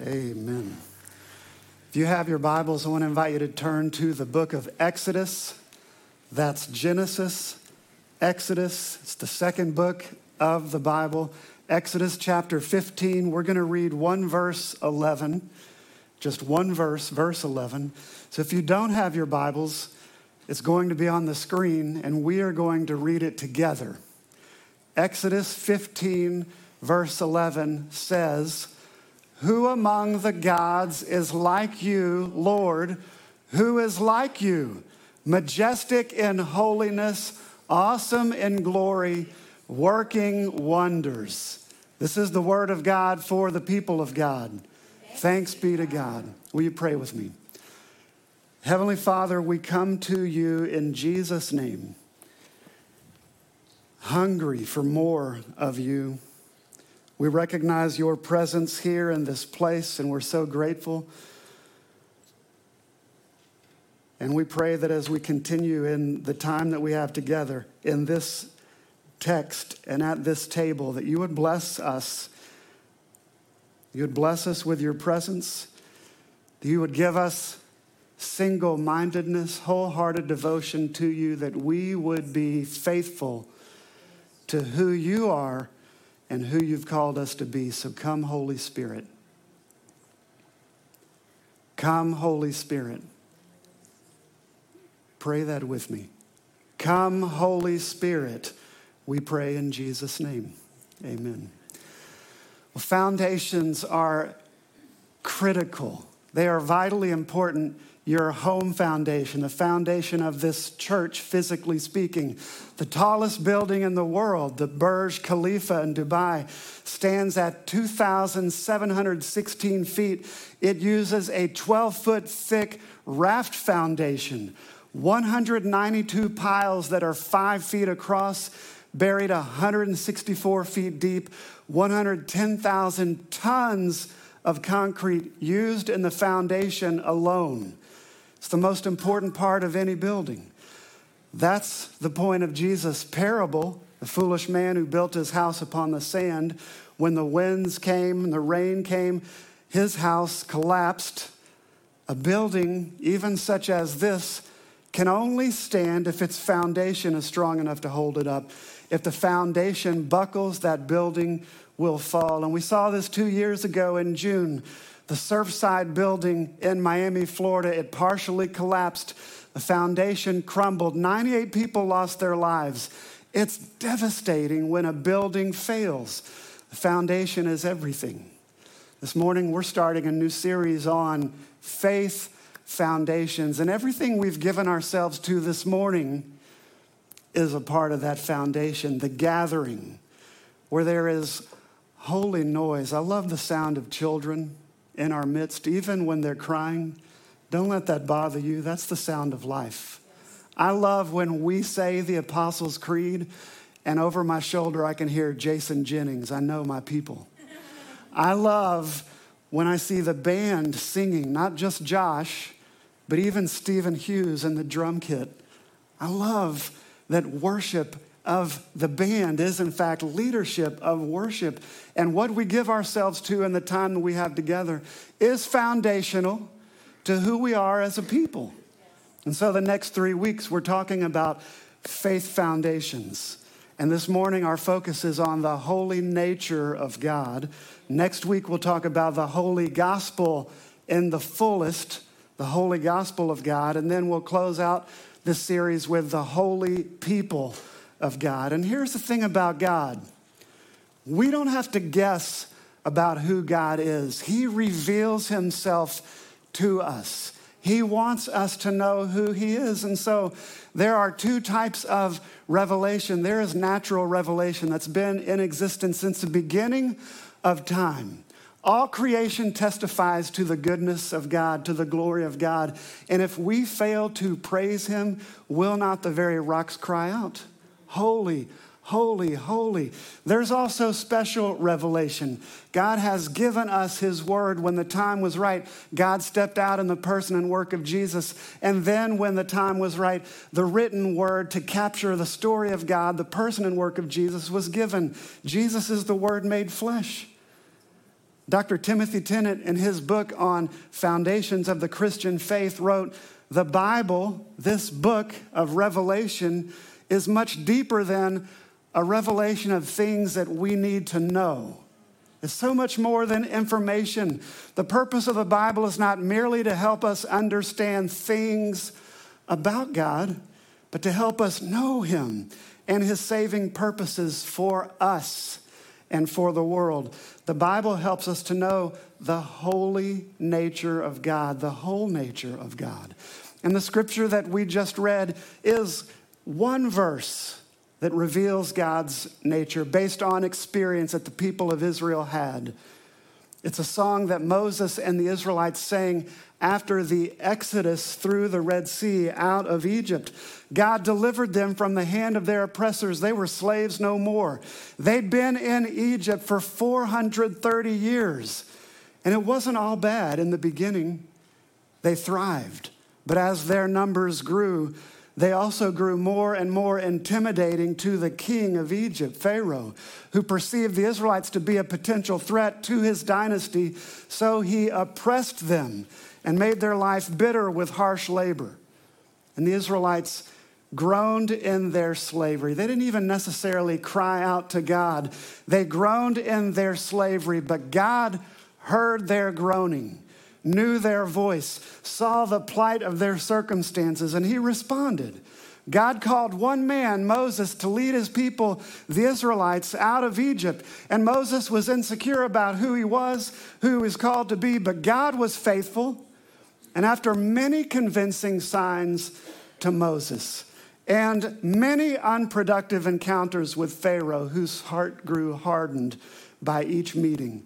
Amen. If you have your Bibles, I want to invite you to turn to the book of Exodus. That's Genesis, Exodus. It's the second book of the Bible. Exodus chapter 15. We're going to read one verse 11, just one verse, verse 11. So if you don't have your Bibles, it's going to be on the screen, and we are going to read it together. Exodus 15, verse 11 says, who among the gods is like you, Lord? Who is like you? Majestic in holiness, awesome in glory, working wonders. This is the word of God for the people of God. Thanks be to God. Will you pray with me? Heavenly Father, we come to you in Jesus' name, hungry for more of you we recognize your presence here in this place, and we're so grateful. And we pray that as we continue in the time that we have together in this text and at this table, that you would bless us. You would bless us with your presence. You would give us single mindedness, wholehearted devotion to you, that we would be faithful to who you are and who you've called us to be. So come, Holy Spirit. Come, Holy Spirit. Pray that with me. Come, Holy Spirit. We pray in Jesus' name. Amen. Well, foundations are critical, they are vitally important your home foundation, the foundation of this church, physically speaking. The tallest building in the world, the Burj Khalifa in Dubai, stands at 2,716 feet. It uses a 12 foot thick raft foundation, 192 piles that are five feet across, buried 164 feet deep, 110,000 tons of concrete used in the foundation alone. It's the most important part of any building. That's the point of Jesus' parable, the foolish man who built his house upon the sand. When the winds came and the rain came, his house collapsed. A building, even such as this, can only stand if its foundation is strong enough to hold it up. If the foundation buckles, that building will fall. And we saw this two years ago in June the Surfside building in Miami, Florida, it partially collapsed. The foundation crumbled. 98 people lost their lives. It's devastating when a building fails. The foundation is everything. This morning, we're starting a new series on faith foundations, and everything we've given ourselves to this morning is a part of that foundation. The gathering, where there is holy noise. I love the sound of children in our midst, even when they're crying. Don't let that bother you. That's the sound of life. I love when we say the Apostles' Creed, and over my shoulder I can hear Jason Jennings. I know my people. I love when I see the band singing, not just Josh, but even Stephen Hughes and the drum kit. I love that worship of the band is, in fact, leadership of worship. And what we give ourselves to in the time that we have together is foundational to who we are as a people. And so, the next three weeks, we're talking about faith foundations. And this morning, our focus is on the holy nature of God. Next week, we'll talk about the holy gospel in the fullest, the holy gospel of God. And then we'll close out this series with the holy people of God. And here's the thing about God we don't have to guess about who God is, He reveals Himself to us. He wants us to know who He is. And so there are two types of revelation there is natural revelation that's been in existence since the beginning of time. All creation testifies to the goodness of God, to the glory of God. And if we fail to praise Him, will not the very rocks cry out? Holy, holy, holy. There's also special revelation. God has given us His word when the time was right. God stepped out in the person and work of Jesus. And then, when the time was right, the written word to capture the story of God, the person and work of Jesus, was given. Jesus is the word made flesh. Dr. Timothy Tennent, in his book on foundations of the Christian faith, wrote The Bible, this book of Revelation, is much deeper than a revelation of things that we need to know. It's so much more than information. The purpose of the Bible is not merely to help us understand things about God, but to help us know Him and His saving purposes for us and for the world. The Bible helps us to know the holy nature of God, the whole nature of God. And the scripture that we just read is one verse that reveals God's nature based on experience that the people of Israel had. It's a song that Moses and the Israelites sang after the exodus through the Red Sea out of Egypt. God delivered them from the hand of their oppressors. They were slaves no more. They'd been in Egypt for 430 years. And it wasn't all bad in the beginning. They thrived. But as their numbers grew, they also grew more and more intimidating to the king of Egypt, Pharaoh, who perceived the Israelites to be a potential threat to his dynasty. So he oppressed them and made their life bitter with harsh labor. And the Israelites groaned in their slavery. They didn't even necessarily cry out to God, they groaned in their slavery, but God heard their groaning, knew their voice, saw the plight of their circumstances, and He responded. God called one man, Moses, to lead his people, the Israelites, out of Egypt. And Moses was insecure about who he was, who he was called to be, but God was faithful. And after many convincing signs to Moses and many unproductive encounters with Pharaoh, whose heart grew hardened by each meeting,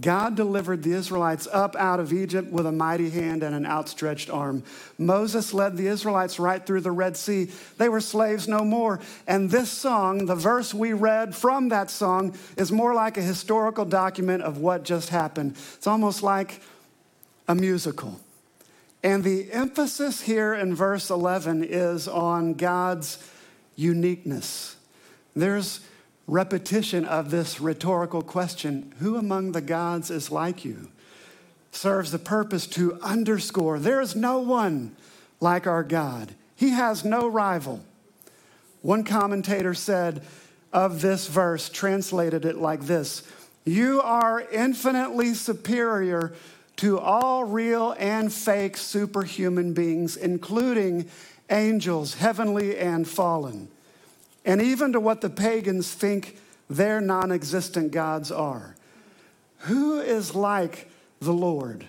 God delivered the Israelites up out of Egypt with a mighty hand and an outstretched arm. Moses led the Israelites right through the Red Sea. They were slaves no more. And this song, the verse we read from that song, is more like a historical document of what just happened. It's almost like a musical. And the emphasis here in verse 11 is on God's uniqueness. There's repetition of this rhetorical question Who among the gods is like you? serves the purpose to underscore there is no one like our God. He has no rival. One commentator said of this verse, translated it like this You are infinitely superior to all real and fake superhuman beings, including angels, heavenly and fallen, and even to what the pagans think their non existent gods are. Who is like the Lord?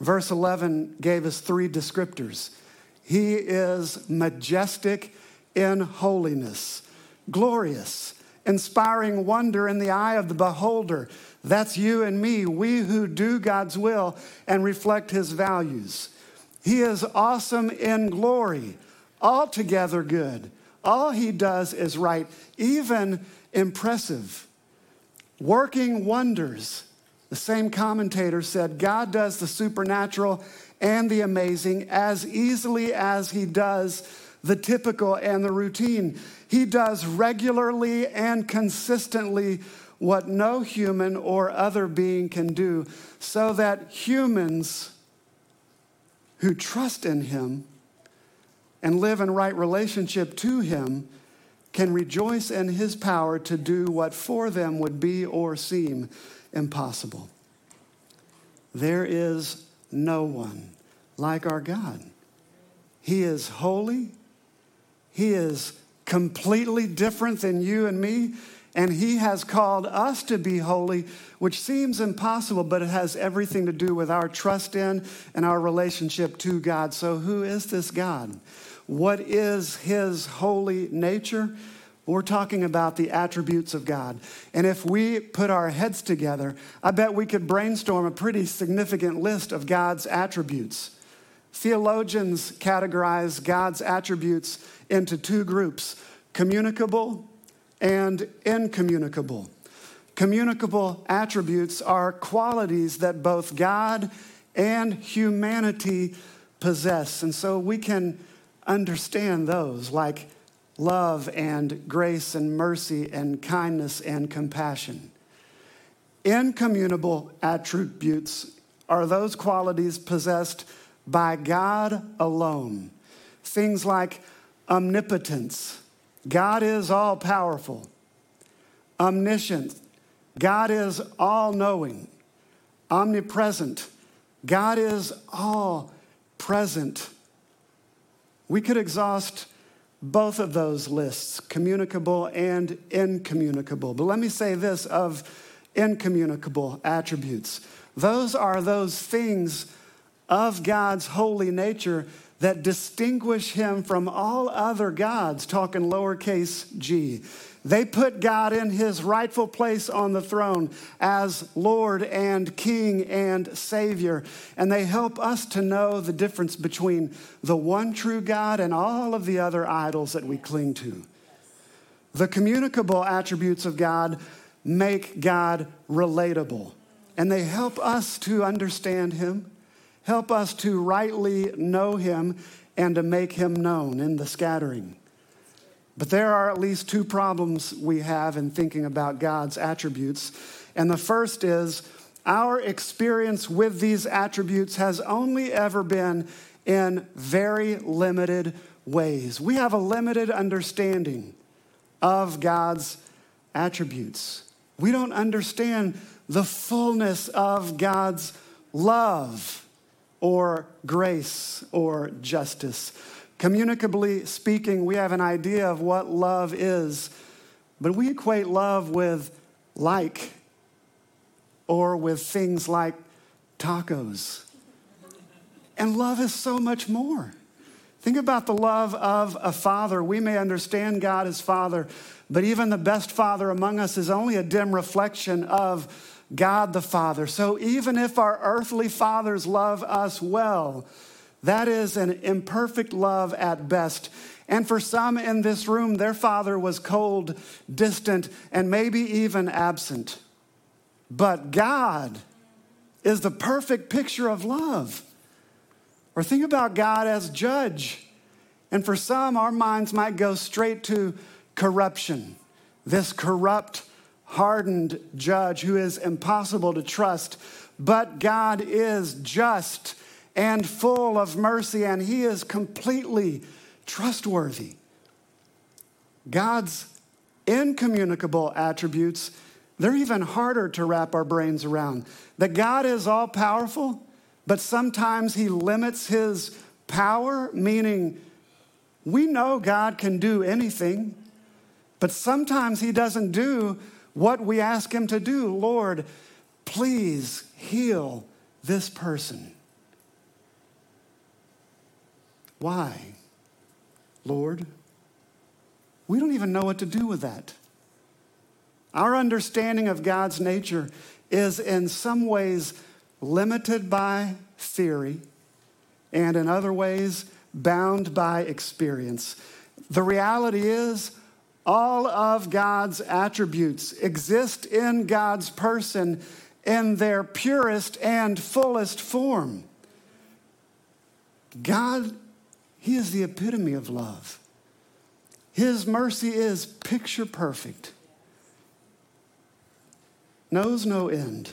Verse 11 gave us three descriptors. He is majestic in holiness, glorious, inspiring wonder in the eye of the beholder, that's you and me, we who do God's will and reflect his values. He is awesome in glory, altogether good. All he does is right, even impressive. Working wonders. The same commentator said God does the supernatural and the amazing as easily as he does the typical and the routine. He does regularly and consistently what no human or other being can do, so that humans who trust in Him and live in right relationship to Him can rejoice in His power to do what for them would be or seem impossible. There is no one like our God. He is holy, He is completely different than you and me. And He has called us to be holy, which seems impossible, but it has everything to do with our trust in and our relationship to God. So, who is this God? What is His holy nature? We're talking about the attributes of God. And if we put our heads together, I bet we could brainstorm a pretty significant list of God's attributes. Theologians categorize God's attributes into two groups communicable and incommunicable. Communicable attributes are qualities that both God and humanity possess. And so we can understand those like love and grace and mercy and kindness and compassion. Incommunicable attributes are those qualities possessed by God alone. Things like omnipotence, God is all powerful. omniscient. God is all knowing. Omnipresent, God is all present. We could exhaust both of those lists, communicable and incommunicable. But let me say this of incommunicable attributes those are those things of God's holy nature that distinguish him from all other gods, talking lowercase g. They put God in his rightful place on the throne as Lord and King and Savior. And they help us to know the difference between the one true God and all of the other idols that we cling to. The communicable attributes of God make God relatable, and they help us to understand him, help us to rightly know him, and to make him known in the scattering. But there are at least two problems we have in thinking about God's attributes. And the first is our experience with these attributes has only ever been in very limited ways. We have a limited understanding of God's attributes. We don't understand the fullness of God's love or grace or justice. Communicably speaking, we have an idea of what love is, but we equate love with like or with things like tacos. And love is so much more. Think about the love of a father. We may understand God as father, but even the best father among us is only a dim reflection of God the Father. So even if our earthly fathers love us well, that is an imperfect love at best. And for some in this room, their father was cold, distant, and maybe even absent. But God is the perfect picture of love. Or think about God as judge. And for some, our minds might go straight to corruption. This corrupt, hardened judge who is impossible to trust. But God is just and full of mercy, and he is completely trustworthy. God's incommunicable attributes, they're even harder to wrap our brains around. That God is all powerful, but sometimes he limits his power, meaning we know God can do anything, but sometimes he doesn't do what we ask him to do. Lord, please heal this person. Why? Lord, we don't even know what to do with that. Our understanding of God's nature is in some ways limited by theory and in other ways bound by experience. The reality is, all of God's attributes exist in God's person in their purest and fullest form. God he is the epitome of love. His mercy is picture perfect, knows no end.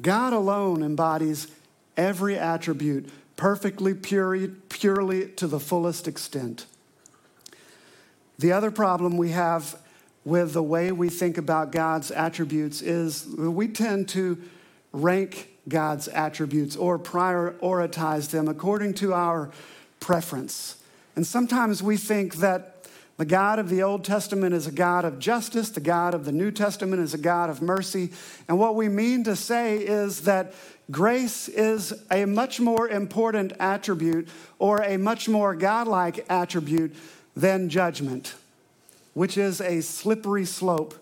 God alone embodies every attribute perfectly, purely, purely to the fullest extent. The other problem we have with the way we think about God's attributes is we tend to rank God's attributes or prioritize them according to our preference. And sometimes we think that the God of the Old Testament is a God of justice, the God of the New Testament is a God of mercy. And what we mean to say is that grace is a much more important attribute or a much more godlike attribute than judgment, which is a slippery slope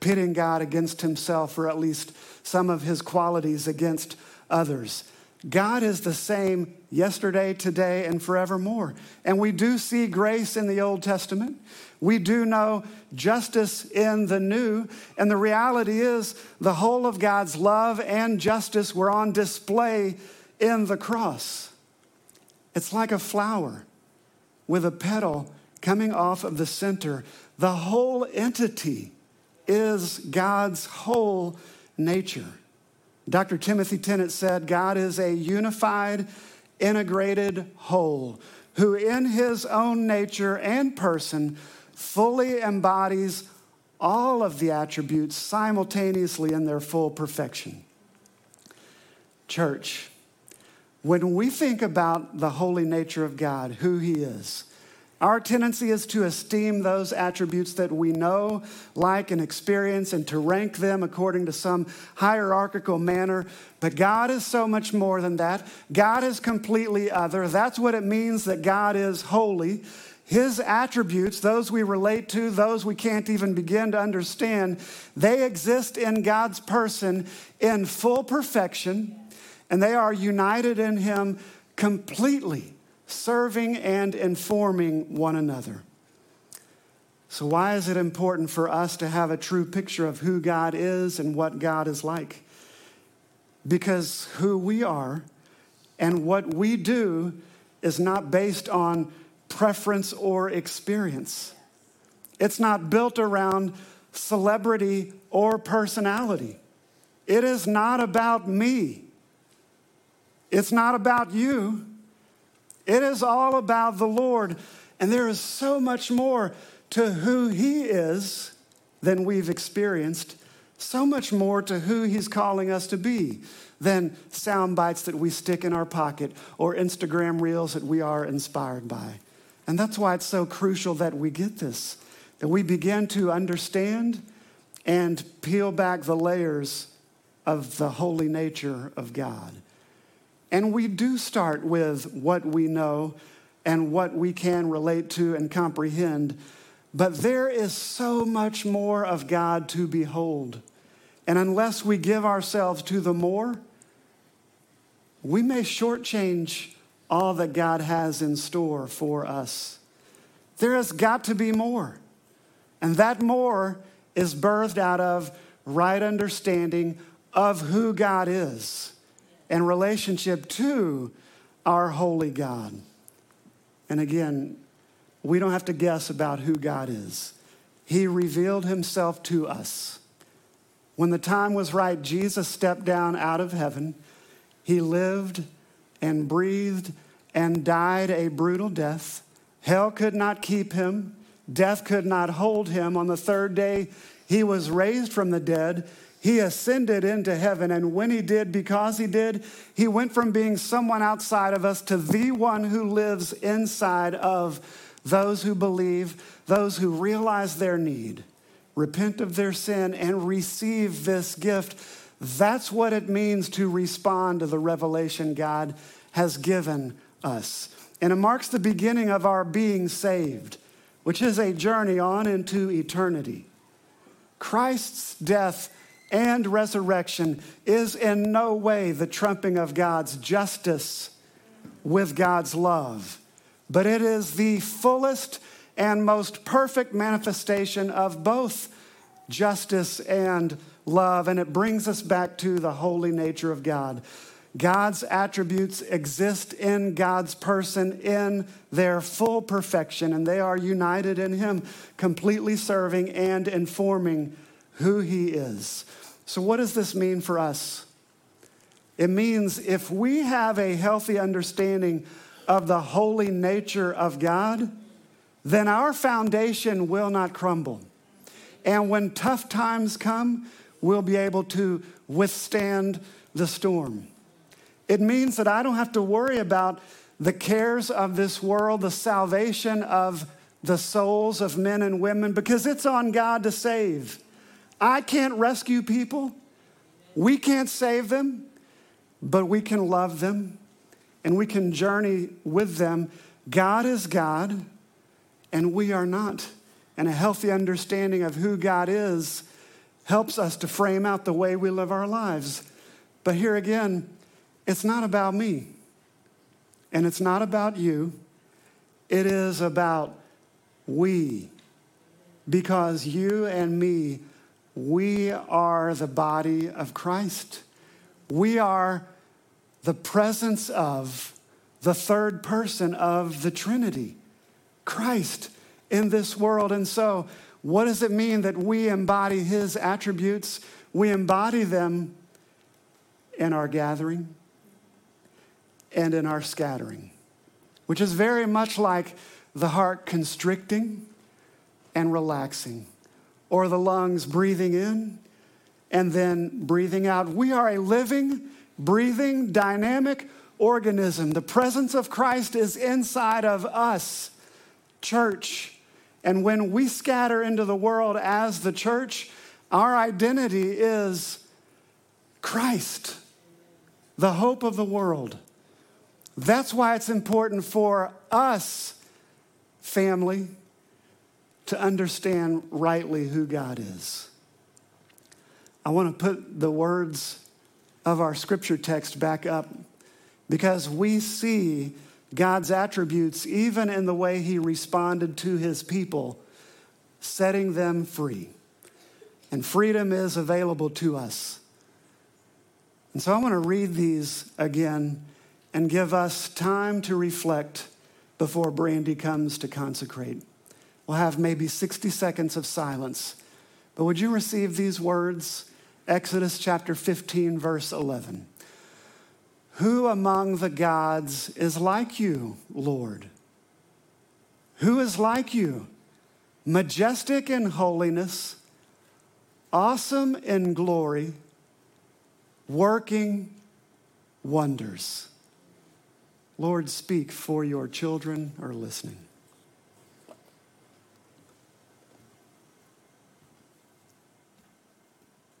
pitting God against himself or at least some of his qualities against others. God is the same yesterday, today, and forevermore. And we do see grace in the Old Testament. We do know justice in the New. And the reality is, the whole of God's love and justice were on display in the cross. It's like a flower with a petal coming off of the center. The whole entity is God's whole nature. Dr. Timothy Tennent said, God is a unified, integrated whole who, in his own nature and person, fully embodies all of the attributes simultaneously in their full perfection. Church, when we think about the holy nature of God, who He is, our tendency is to esteem those attributes that we know, like, and experience, and to rank them according to some hierarchical manner. But God is so much more than that. God is completely other. That's what it means that God is holy. His attributes, those we relate to, those we can't even begin to understand, they exist in God's person in full perfection, and they are united in Him completely serving and informing one another. So, why is it important for us to have a true picture of who God is and what God is like? Because who we are and what we do is not based on preference or experience. It's not built around celebrity or personality. It is not about me. It's not about you. It is all about the Lord. And there is so much more to who He is than we've experienced, so much more to who He's calling us to be than sound bites that we stick in our pocket or Instagram reels that we are inspired by. And that's why it's so crucial that we get this, that we begin to understand and peel back the layers of the holy nature of God. And we do start with what we know and what we can relate to and comprehend. But there is so much more of God to behold. And unless we give ourselves to the more, we may shortchange all that God has in store for us. There has got to be more. And that more is birthed out of right understanding of who God is and relationship to our holy God. And again, we don't have to guess about who God is. He revealed himself to us. When the time was right, Jesus stepped down out of heaven. He lived and breathed and died a brutal death. Hell could not keep him, death could not hold him. On the third day, he was raised from the dead. He ascended into heaven. And when he did, because he did, he went from being someone outside of us to the one who lives inside of those who believe, those who realize their need, repent of their sin, and receive this gift. That's what it means to respond to the revelation God has given us. And it marks the beginning of our being saved, which is a journey on into eternity. Christ's death and resurrection is in no way the trumping of God's justice with God's love, but it is the fullest and most perfect manifestation of both justice and love. And it brings us back to the holy nature of God. God's attributes exist in God's person in their full perfection, and they are united in Him, completely serving and informing who He is. So, what does this mean for us? It means if we have a healthy understanding of the holy nature of God, then our foundation will not crumble. And when tough times come, we'll be able to withstand the storm. It means that I don't have to worry about the cares of this world, the salvation of the souls of men and women, because it's on God to save. I can't rescue people. We can't save them, but we can love them and we can journey with them. God is God, and we are not. And a healthy understanding of who God is helps us to frame out the way we live our lives. But here again, it's not about me, and it's not about you. It is about we, because you and me we are the body of Christ. We are the presence of the third person of the Trinity, Christ, in this world. And so What does it mean that we embody his attributes? We embody them in our gathering and in our scattering, which is very much like the heart constricting and relaxing, or the lungs breathing in and then breathing out. We are a living, breathing, dynamic organism. The presence of Christ is inside of us, church. And when we scatter into the world as the church, our identity is Christ, the hope of the world. That's why it's important for us, family, to understand rightly who God is. I want to put the words of our scripture text back up because we see God's attributes even in the way he responded to his people, setting them free. And freedom is available to us. And so I want to read these again and give us time to reflect before Brandy comes to consecrate. We'll have maybe 60 seconds of silence. But would you receive these words? Exodus chapter 15, verse 11. Who among the gods is like you, Lord? Who is like you? Majestic in holiness, awesome in glory, working wonders. Lord, speak for your children are listening.